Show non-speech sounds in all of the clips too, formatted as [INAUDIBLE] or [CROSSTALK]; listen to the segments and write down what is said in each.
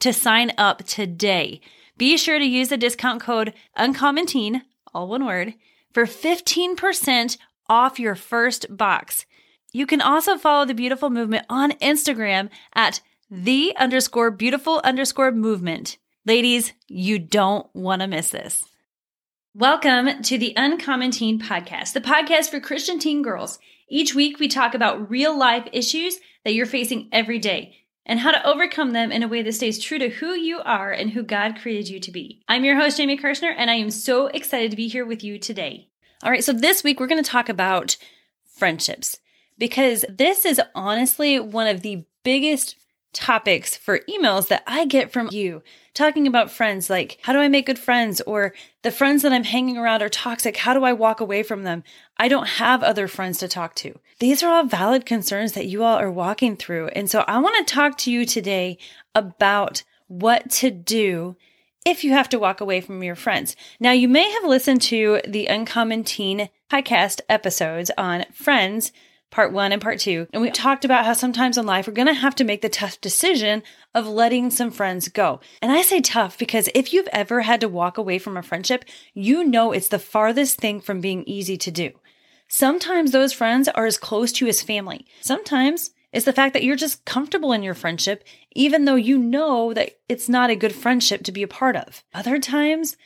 to sign up today. Be sure to use the discount code UNCOMMON all one word, for 15% off your first box. You can also follow the Beautiful Movement on Instagram at the underscore beautiful underscore movement. Ladies, you don't want to miss this. Welcome to the Uncommon Teen Podcast, the podcast for Christian teen girls. Each week, we talk about real life issues that you're facing every day and how to overcome them in a way that stays true to who you are and who God created you to be. I'm your host, Jamie Kirshner, and I am so excited to be here with you today. All right, so this week we're going to talk about friendships because this is honestly one of the biggest topics for emails that I get from you. Talking about friends like how do I make good friends? Or the friends that I'm hanging around are toxic. How do I walk away from them? I don't have other friends to talk to. These are all valid concerns that you all are walking through. And so I want to talk to you today about what to do if you have to walk away from your friends. Now, you may have listened to the Uncommon Teen podcast episodes on friends part one and part two. And we talked about how sometimes in life we're going to have to make the tough decision of letting some friends go. And I say tough because if you've ever had to walk away from a friendship, you know it's the farthest thing from being easy to do. Sometimes those friends are as close to you as family. Sometimes it's the fact that you're just comfortable in your friendship, even though you know that it's not a good friendship to be a part of. Other times,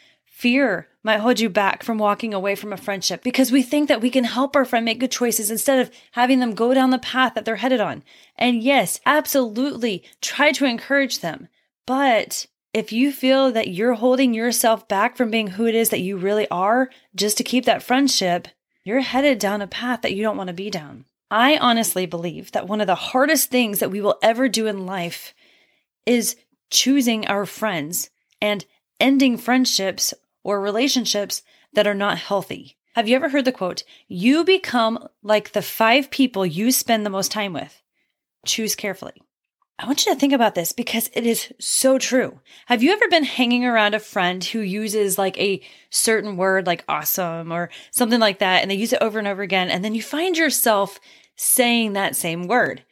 Fear might hold you back from walking away from a friendship because we think that we can help our friend make good choices instead of having them go down the path that they're headed on. And yes, absolutely try to encourage them. But if you feel that you're holding yourself back from being who it is that you really are just to keep that friendship, you're headed down a path that you don't want to be down. I honestly believe that one of the hardest things that we will ever do in life is choosing our friends and ending friendships or relationships that are not healthy. Have you ever heard the quote, you become like the five people you spend the most time with? Choose carefully. I want you to think about this because it is so true. Have you ever been hanging around a friend who uses like a certain word like awesome or something like that and they use it over and over again and then you find yourself saying that same word?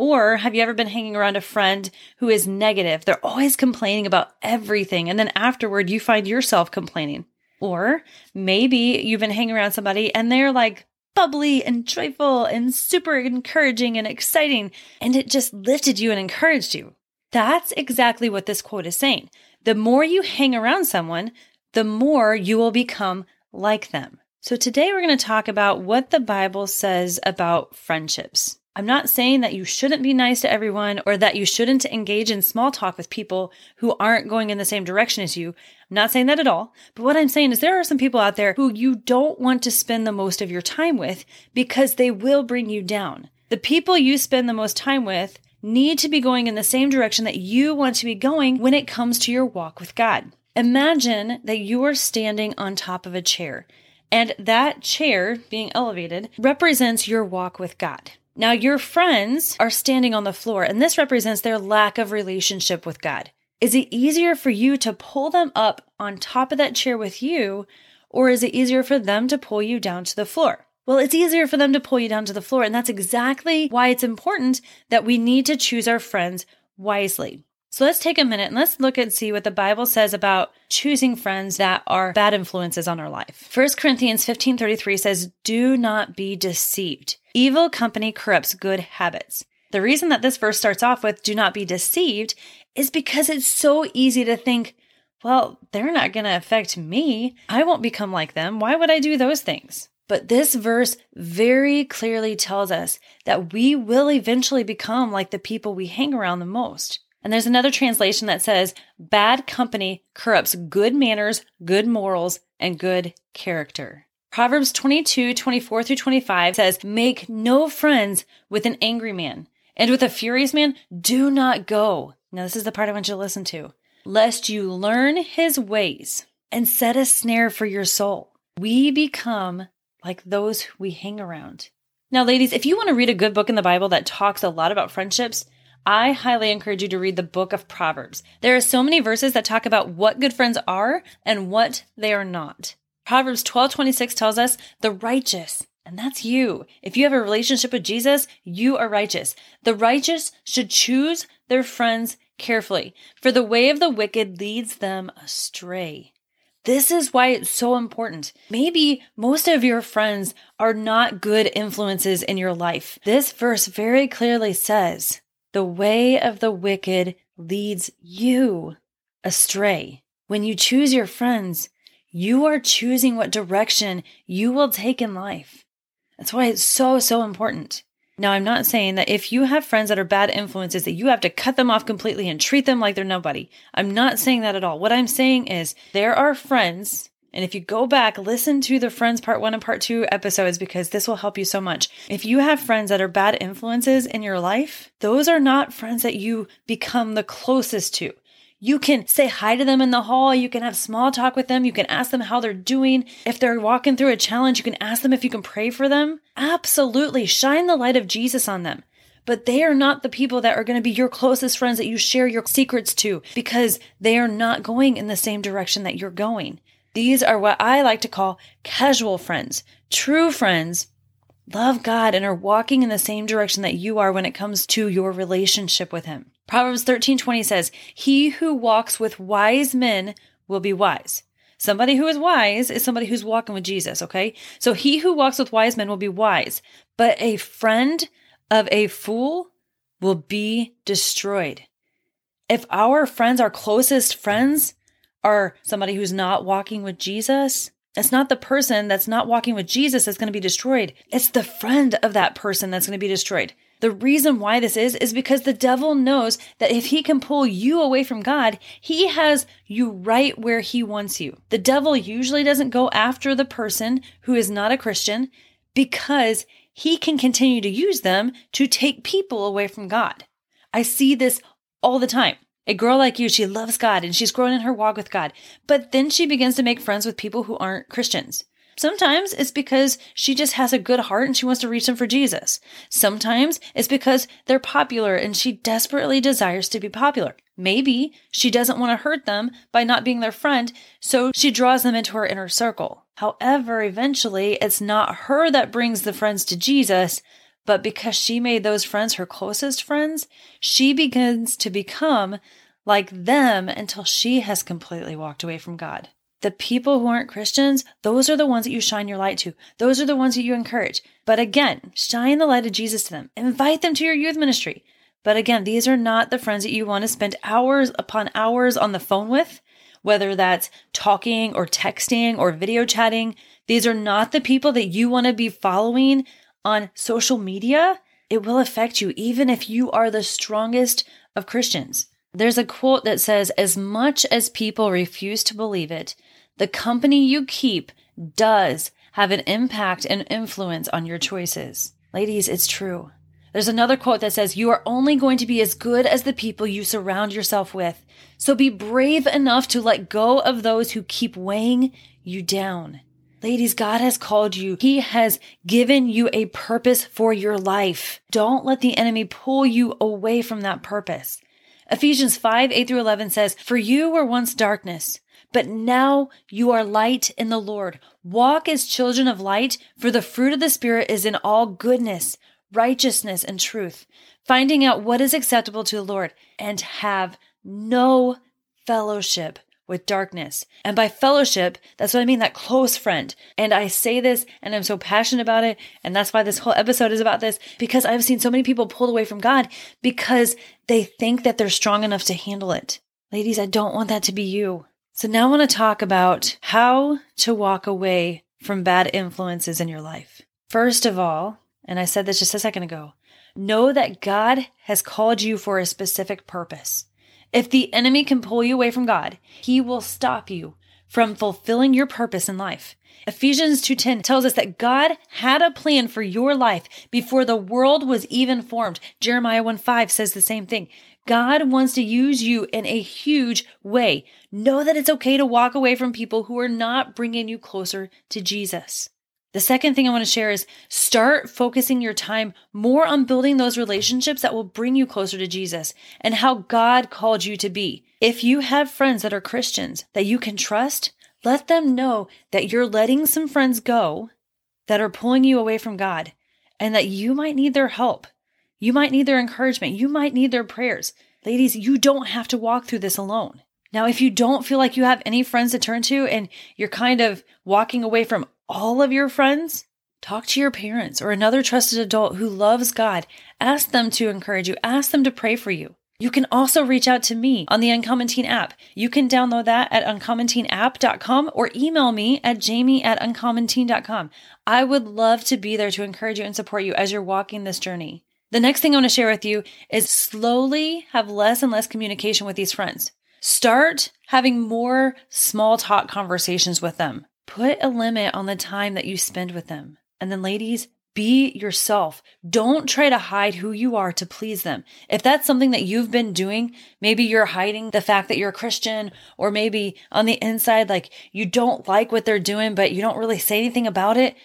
Or have you ever been hanging around a friend who is negative? They're always complaining about everything. And then afterward, you find yourself complaining. Or maybe you've been hanging around somebody and they're like bubbly and joyful and super encouraging and exciting. And it just lifted you and encouraged you. That's exactly what this quote is saying. The more you hang around someone, the more you will become like them. So today we're going to talk about what the Bible says about friendships. I'm not saying that you shouldn't be nice to everyone or that you shouldn't engage in small talk with people who aren't going in the same direction as you. I'm not saying that at all. But what I'm saying is there are some people out there who you don't want to spend the most of your time with because they will bring you down. The people you spend the most time with need to be going in the same direction that you want to be going when it comes to your walk with God. Imagine that you are standing on top of a chair and that chair being elevated represents your walk with God. Now, your friends are standing on the floor, and this represents their lack of relationship with God. Is it easier for you to pull them up on top of that chair with you, or is it easier for them to pull you down to the floor? Well, it's easier for them to pull you down to the floor, and that's exactly why it's important that we need to choose our friends wisely. So let's take a minute and let's look and see what the Bible says about choosing friends that are bad influences on our life. 1 Corinthians 15:33 says, "Do not be deceived. Evil company corrupts good habits." The reason that this verse starts off with "do not be deceived" is because it's so easy to think, well, they're not going to affect me. I won't become like them. Why would I do those things? But this verse very clearly tells us that we will eventually become like the people we hang around the most. And there's another translation that says, bad company corrupts good manners, good morals, and good character. Proverbs 22, 24 through 25 says, Make no friends with an angry man, and with a furious man, do not go. Now, this is the part I want you to listen to. Lest you learn his ways and set a snare for your soul. We become like those we hang around. Now, ladies, if you want to read a good book in the Bible that talks a lot about friendships, I highly encourage you to read the book of Proverbs. There are so many verses that talk about what good friends are and what they are not. Proverbs 12:26 tells us, "The righteous and that's you. If you have a relationship with Jesus, you are righteous. The righteous should choose their friends carefully, for the way of the wicked leads them astray. This is why it's so important. Maybe most of your friends are not good influences in your life. This verse very clearly says, the way of the wicked leads you astray. When you choose your friends, you are choosing what direction you will take in life. That's why it's so, so important. Now, I'm not saying that if you have friends that are bad influences, that you have to cut them off completely and treat them like they're nobody. I'm not saying that at all. What I'm saying is there are friends, and if you go back, listen to the Friends Part 1 and Part 2 episodes because this will help you so much. If you have friends that are bad influences in your life, those are not friends that you become the closest to. You can say hi to them in the hall. You can have small talk with them. You can ask them how they're doing. If they're walking through a challenge, you can ask them if you can pray for them. Absolutely. Shine the light of Jesus on them. But they are not the people that are going to be your closest friends that you share your secrets to because they are not going in the same direction that you're going. These are what I like to call casual friends. True friends love God and are walking in the same direction that you are when it comes to your relationship with Him. Proverbs 13:20 says, "He who walks with wise men will be wise." Somebody who is wise is somebody who's walking with Jesus, okay? So he who walks with wise men will be wise, but a friend of a fool will be destroyed. If our friends, our closest friends, are somebody who's not walking with Jesus, it's not the person that's not walking with Jesus that's going to be destroyed. It's the friend of that person that's going to be destroyed. The reason why this is, is because the devil knows that if he can pull you away from God, he has you right where he wants you. The devil usually doesn't go after the person who is not a Christian because he can continue to use them to take people away from God. I see this all the time. A girl like you, she loves God and she's grown in her walk with God, but then she begins to make friends with people who aren't Christians. Sometimes it's because she just has a good heart and she wants to reach them for Jesus. Sometimes it's because they're popular and she desperately desires to be popular. Maybe she doesn't want to hurt them by not being their friend, so she draws them into her inner circle. However, eventually it's not her that brings the friends to Jesus, but because she made those friends her closest friends, she begins to become like them until she has completely walked away from God. The people who aren't Christians, those are the ones that you shine your light to. Those are the ones that you encourage. But again, shine the light of Jesus to them. Invite them to your youth ministry. But again, these are not the friends that you want to spend hours upon hours on the phone with, whether that's talking or texting or video chatting. These are not the people that you want to be following on social media. It will affect you even if you are the strongest of Christians. There's a quote that says, As much as people refuse to believe it, the company you keep does have an impact and influence on your choices. Ladies, it's true. There's another quote that says, You are only going to be as good as the people you surround yourself with. So be brave enough to let go of those who keep weighing you down. Ladies, God has called you. He has given you a purpose for your life. Don't let the enemy pull you away from that purpose. Ephesians 5 8 through 11 says, For you were once darkness but now you are light in the Lord. Walk as children of light, for the fruit of the Spirit is in all goodness, righteousness, and truth, finding out what is acceptable to the Lord, and have no fellowship with darkness. And by fellowship, that's what I mean, that close friend. And I say this and I'm so passionate about it. And that's why this whole episode is about this, because I've seen so many people pulled away from God because they think that they're strong enough to handle it. Ladies, I don't want that to be you. So now I want to talk about how to walk away from bad influences in your life. First of all, and I said this just a second ago, know that God has called you for a specific purpose. If the enemy can pull you away from God, he will stop you from fulfilling your purpose in life. Ephesians 2:10 tells us that God had a plan for your life before the world was even formed. Jeremiah 1:5 says the same thing. God wants to use you in a huge way. Know that it's okay to walk away from people who are not bringing you closer to Jesus. The second thing I want to share is start focusing your time more on building those relationships that will bring you closer to Jesus and how God called you to be. If you have friends that are Christians that you can trust, let them know that you're letting some friends go that are pulling you away from God and that you might need their help. You might need their encouragement. You might need their prayers. Ladies, you don't have to walk through this alone. Now, if you don't feel like you have any friends to turn to and you're kind of walking away from all of your friends, talk to your parents or another trusted adult who loves God. Ask them to encourage you, ask them to pray for you. You can also reach out to me on the Uncommon Teen app. You can download that at uncommonteenapp.com or email me at jamie at uncommonteen.com. I would love to be there to encourage you and support you as you're walking this journey. The next thing I want to share with you is slowly have less and less communication with these friends. Start having more small talk conversations with them. Put a limit on the time that you spend with them. And then, ladies, be yourself. Don't try to hide who you are to please them. If that's something that you've been doing, maybe you're hiding the fact that you're a Christian, or maybe on the inside, like you don't like what they're doing, but you don't really say anything about it.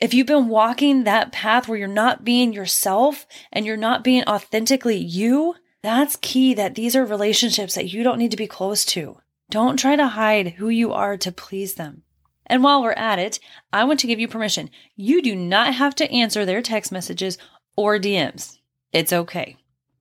If you've been walking that path where you're not being yourself and you're not being authentically you, that's key that these are relationships that you don't need to be close to. Don't try to hide who you are to please them. And while we're at it, I want to give you permission. You do not have to answer their text messages or DMs. It's okay.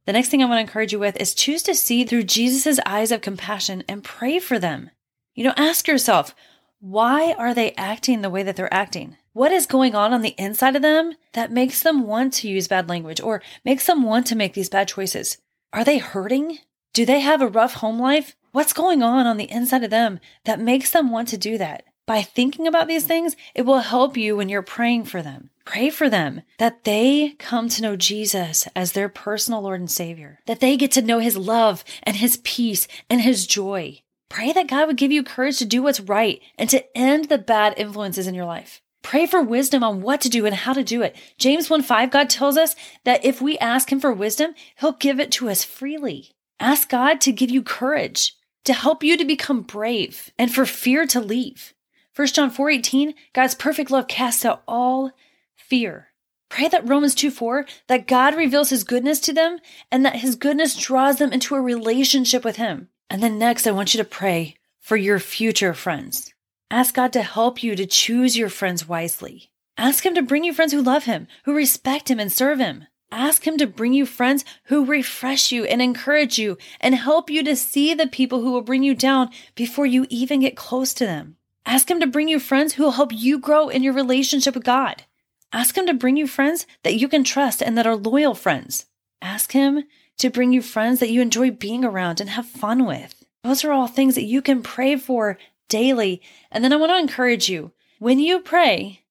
The next thing I want to encourage you with is choose to see through Jesus' eyes of compassion and pray for them. You know, ask yourself, why are they acting the way that they're acting? What is going on on the inside of them that makes them want to use bad language or makes them want to make these bad choices? Are they hurting? Do they have a rough home life? What's going on on the inside of them that makes them want to do that? By thinking about these things, it will help you when you're praying for them. Pray for them that they come to know Jesus as their personal Lord and Savior, that they get to know His love and His peace and His joy. Pray that God would give you courage to do what's right and to end the bad influences in your life. Pray for wisdom on what to do and how to do it. James 1 5, God tells us that if we ask Him for wisdom, He'll give it to us freely. Ask God to give you courage, to help you to become brave, and for fear to leave. 1 John 4:18, God's perfect love casts out all fear. Pray that Romans 2 4, that God reveals his goodness to them and that his goodness draws them into a relationship with him. And then next, I want you to pray for your future friends. Ask God to help you to choose your friends wisely. Ask him to bring you friends who love him, who respect him and serve him. Ask him to bring you friends who refresh you and encourage you and help you to see the people who will bring you down before you even get close to them. Ask Him to bring you friends who will help you grow in your relationship with God. Ask Him to bring you friends that you can trust and that are loyal friends. Ask Him to bring you friends that you enjoy being around and have fun with. Those are all things that you can pray for daily. And then I want to encourage you when you pray,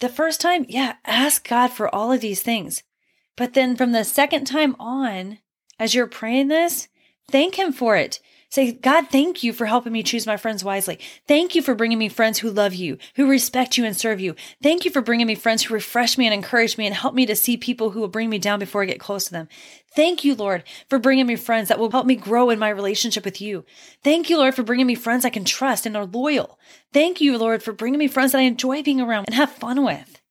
the first time, yeah, ask God for all of these things. But then from the second time on, as you're praying this, thank Him for it. Say, God, thank you for helping me choose my friends wisely. Thank you for bringing me friends who love you, who respect you and serve you. Thank you for bringing me friends who refresh me and encourage me and help me to see people who will bring me down before I get close to them. Thank you, Lord, for bringing me friends that will help me grow in my relationship with you. Thank you, Lord, for bringing me friends I can trust and are loyal. Thank you, Lord, for bringing me friends that I enjoy being around and have fun with.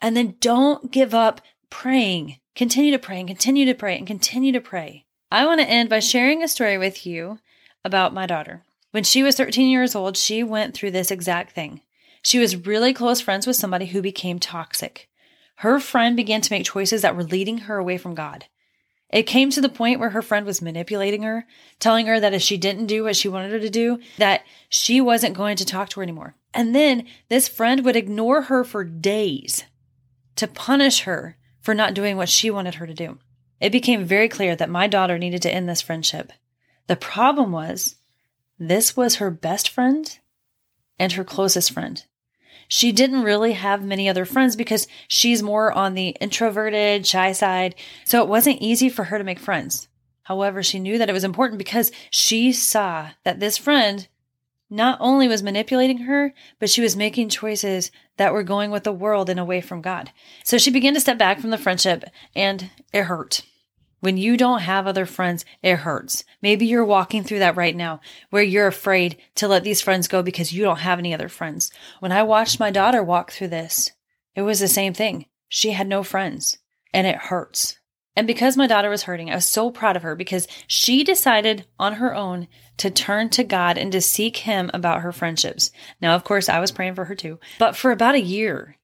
And then don't give up praying. Continue to pray and continue to pray and continue to pray. I want to end by sharing a story with you about my daughter. When she was 13 years old, she went through this exact thing. She was really close friends with somebody who became toxic. Her friend began to make choices that were leading her away from God. It came to the point where her friend was manipulating her, telling her that if she didn't do what she wanted her to do, that she wasn't going to talk to her anymore. And then this friend would ignore her for days to punish her for not doing what she wanted her to do. It became very clear that my daughter needed to end this friendship. The problem was, this was her best friend and her closest friend. She didn't really have many other friends because she's more on the introverted, shy side, so it wasn't easy for her to make friends. However, she knew that it was important because she saw that this friend not only was manipulating her, but she was making choices that were going with the world and away from God. So she began to step back from the friendship and it hurt. When you don't have other friends, it hurts. Maybe you're walking through that right now where you're afraid to let these friends go because you don't have any other friends. When I watched my daughter walk through this, it was the same thing. She had no friends and it hurts. And because my daughter was hurting, I was so proud of her because she decided on her own to turn to God and to seek Him about her friendships. Now, of course, I was praying for her too, but for about a year,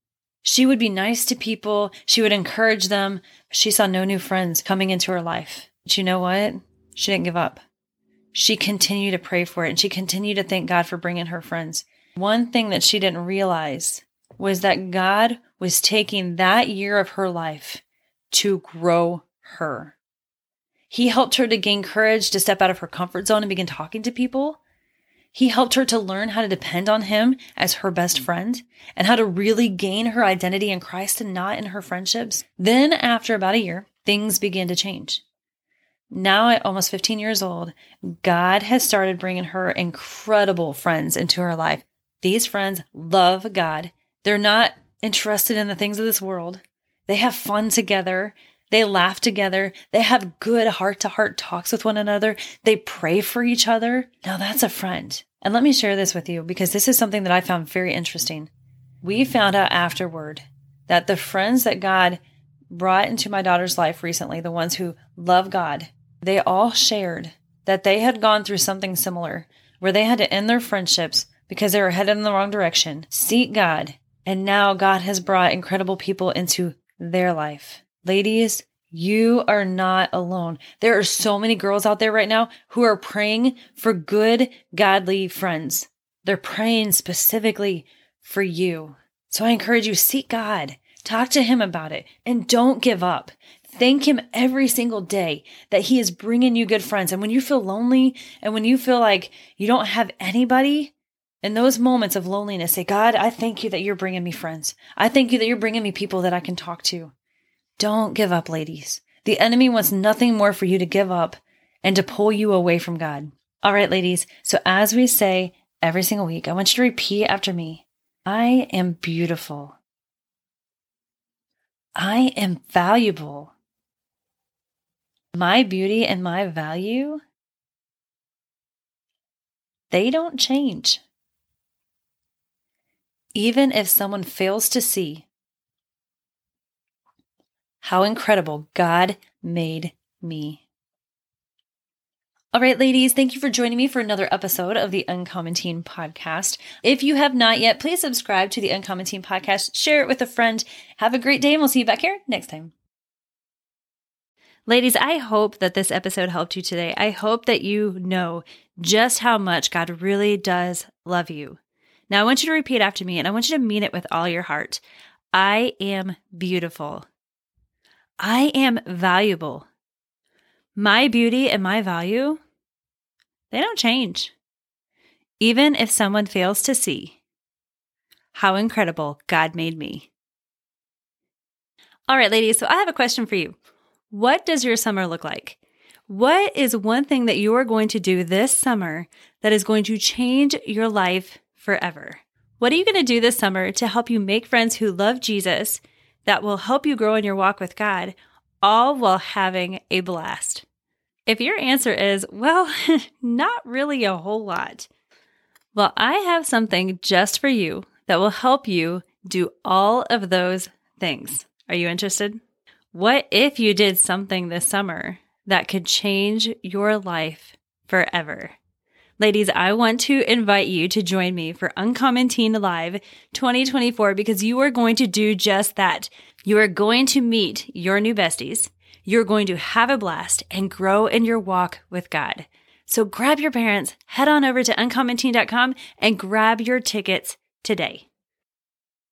she would be nice to people. She would encourage them. She saw no new friends coming into her life. But you know what? She didn't give up. She continued to pray for it and she continued to thank God for bringing her friends. One thing that she didn't realize was that God was taking that year of her life to grow her. He helped her to gain courage to step out of her comfort zone and begin talking to people. He helped her to learn how to depend on him as her best friend and how to really gain her identity in Christ and not in her friendships. Then, after about a year, things began to change. Now, at almost 15 years old, God has started bringing her incredible friends into her life. These friends love God. They're not interested in the things of this world. They have fun together. They laugh together. They have good heart to heart talks with one another. They pray for each other. Now that's a friend. And let me share this with you because this is something that I found very interesting. We found out afterward that the friends that God brought into my daughter's life recently, the ones who love God, they all shared that they had gone through something similar where they had to end their friendships because they were headed in the wrong direction, seek God, and now God has brought incredible people into their life. Ladies, you are not alone. There are so many girls out there right now who are praying for good, godly friends. They're praying specifically for you. So I encourage you, seek God, talk to Him about it, and don't give up. Thank Him every single day that He is bringing you good friends. And when you feel lonely and when you feel like you don't have anybody, in those moments of loneliness, say, God, I thank you that you're bringing me friends. I thank you that you're bringing me people that I can talk to. Don't give up, ladies. The enemy wants nothing more for you to give up and to pull you away from God. All right, ladies. So as we say every single week, I want you to repeat after me. I am beautiful. I am valuable. My beauty and my value, they don't change. Even if someone fails to see how incredible God made me. All right, ladies, thank you for joining me for another episode of the Uncommon Teen Podcast. If you have not yet, please subscribe to the Uncommon Teen Podcast, share it with a friend. Have a great day, and we'll see you back here next time. Ladies, I hope that this episode helped you today. I hope that you know just how much God really does love you. Now, I want you to repeat after me, and I want you to mean it with all your heart. I am beautiful. I am valuable. My beauty and my value, they don't change. Even if someone fails to see how incredible God made me. All right, ladies, so I have a question for you. What does your summer look like? What is one thing that you are going to do this summer that is going to change your life forever? What are you going to do this summer to help you make friends who love Jesus that will help you grow in your walk with God, all while having a blast? If your answer is, well, [LAUGHS] not really a whole lot, well, I have something just for you that will help you do all of those things. Are you interested? What if you did something this summer that could change your life forever? Ladies, I want to invite you to join me for Uncommon Teen Live 2024 because you are going to do just that. You are going to meet your new besties. You're going to have a blast and grow in your walk with God. So grab your parents, head on over to uncommonteen.com and grab your tickets today.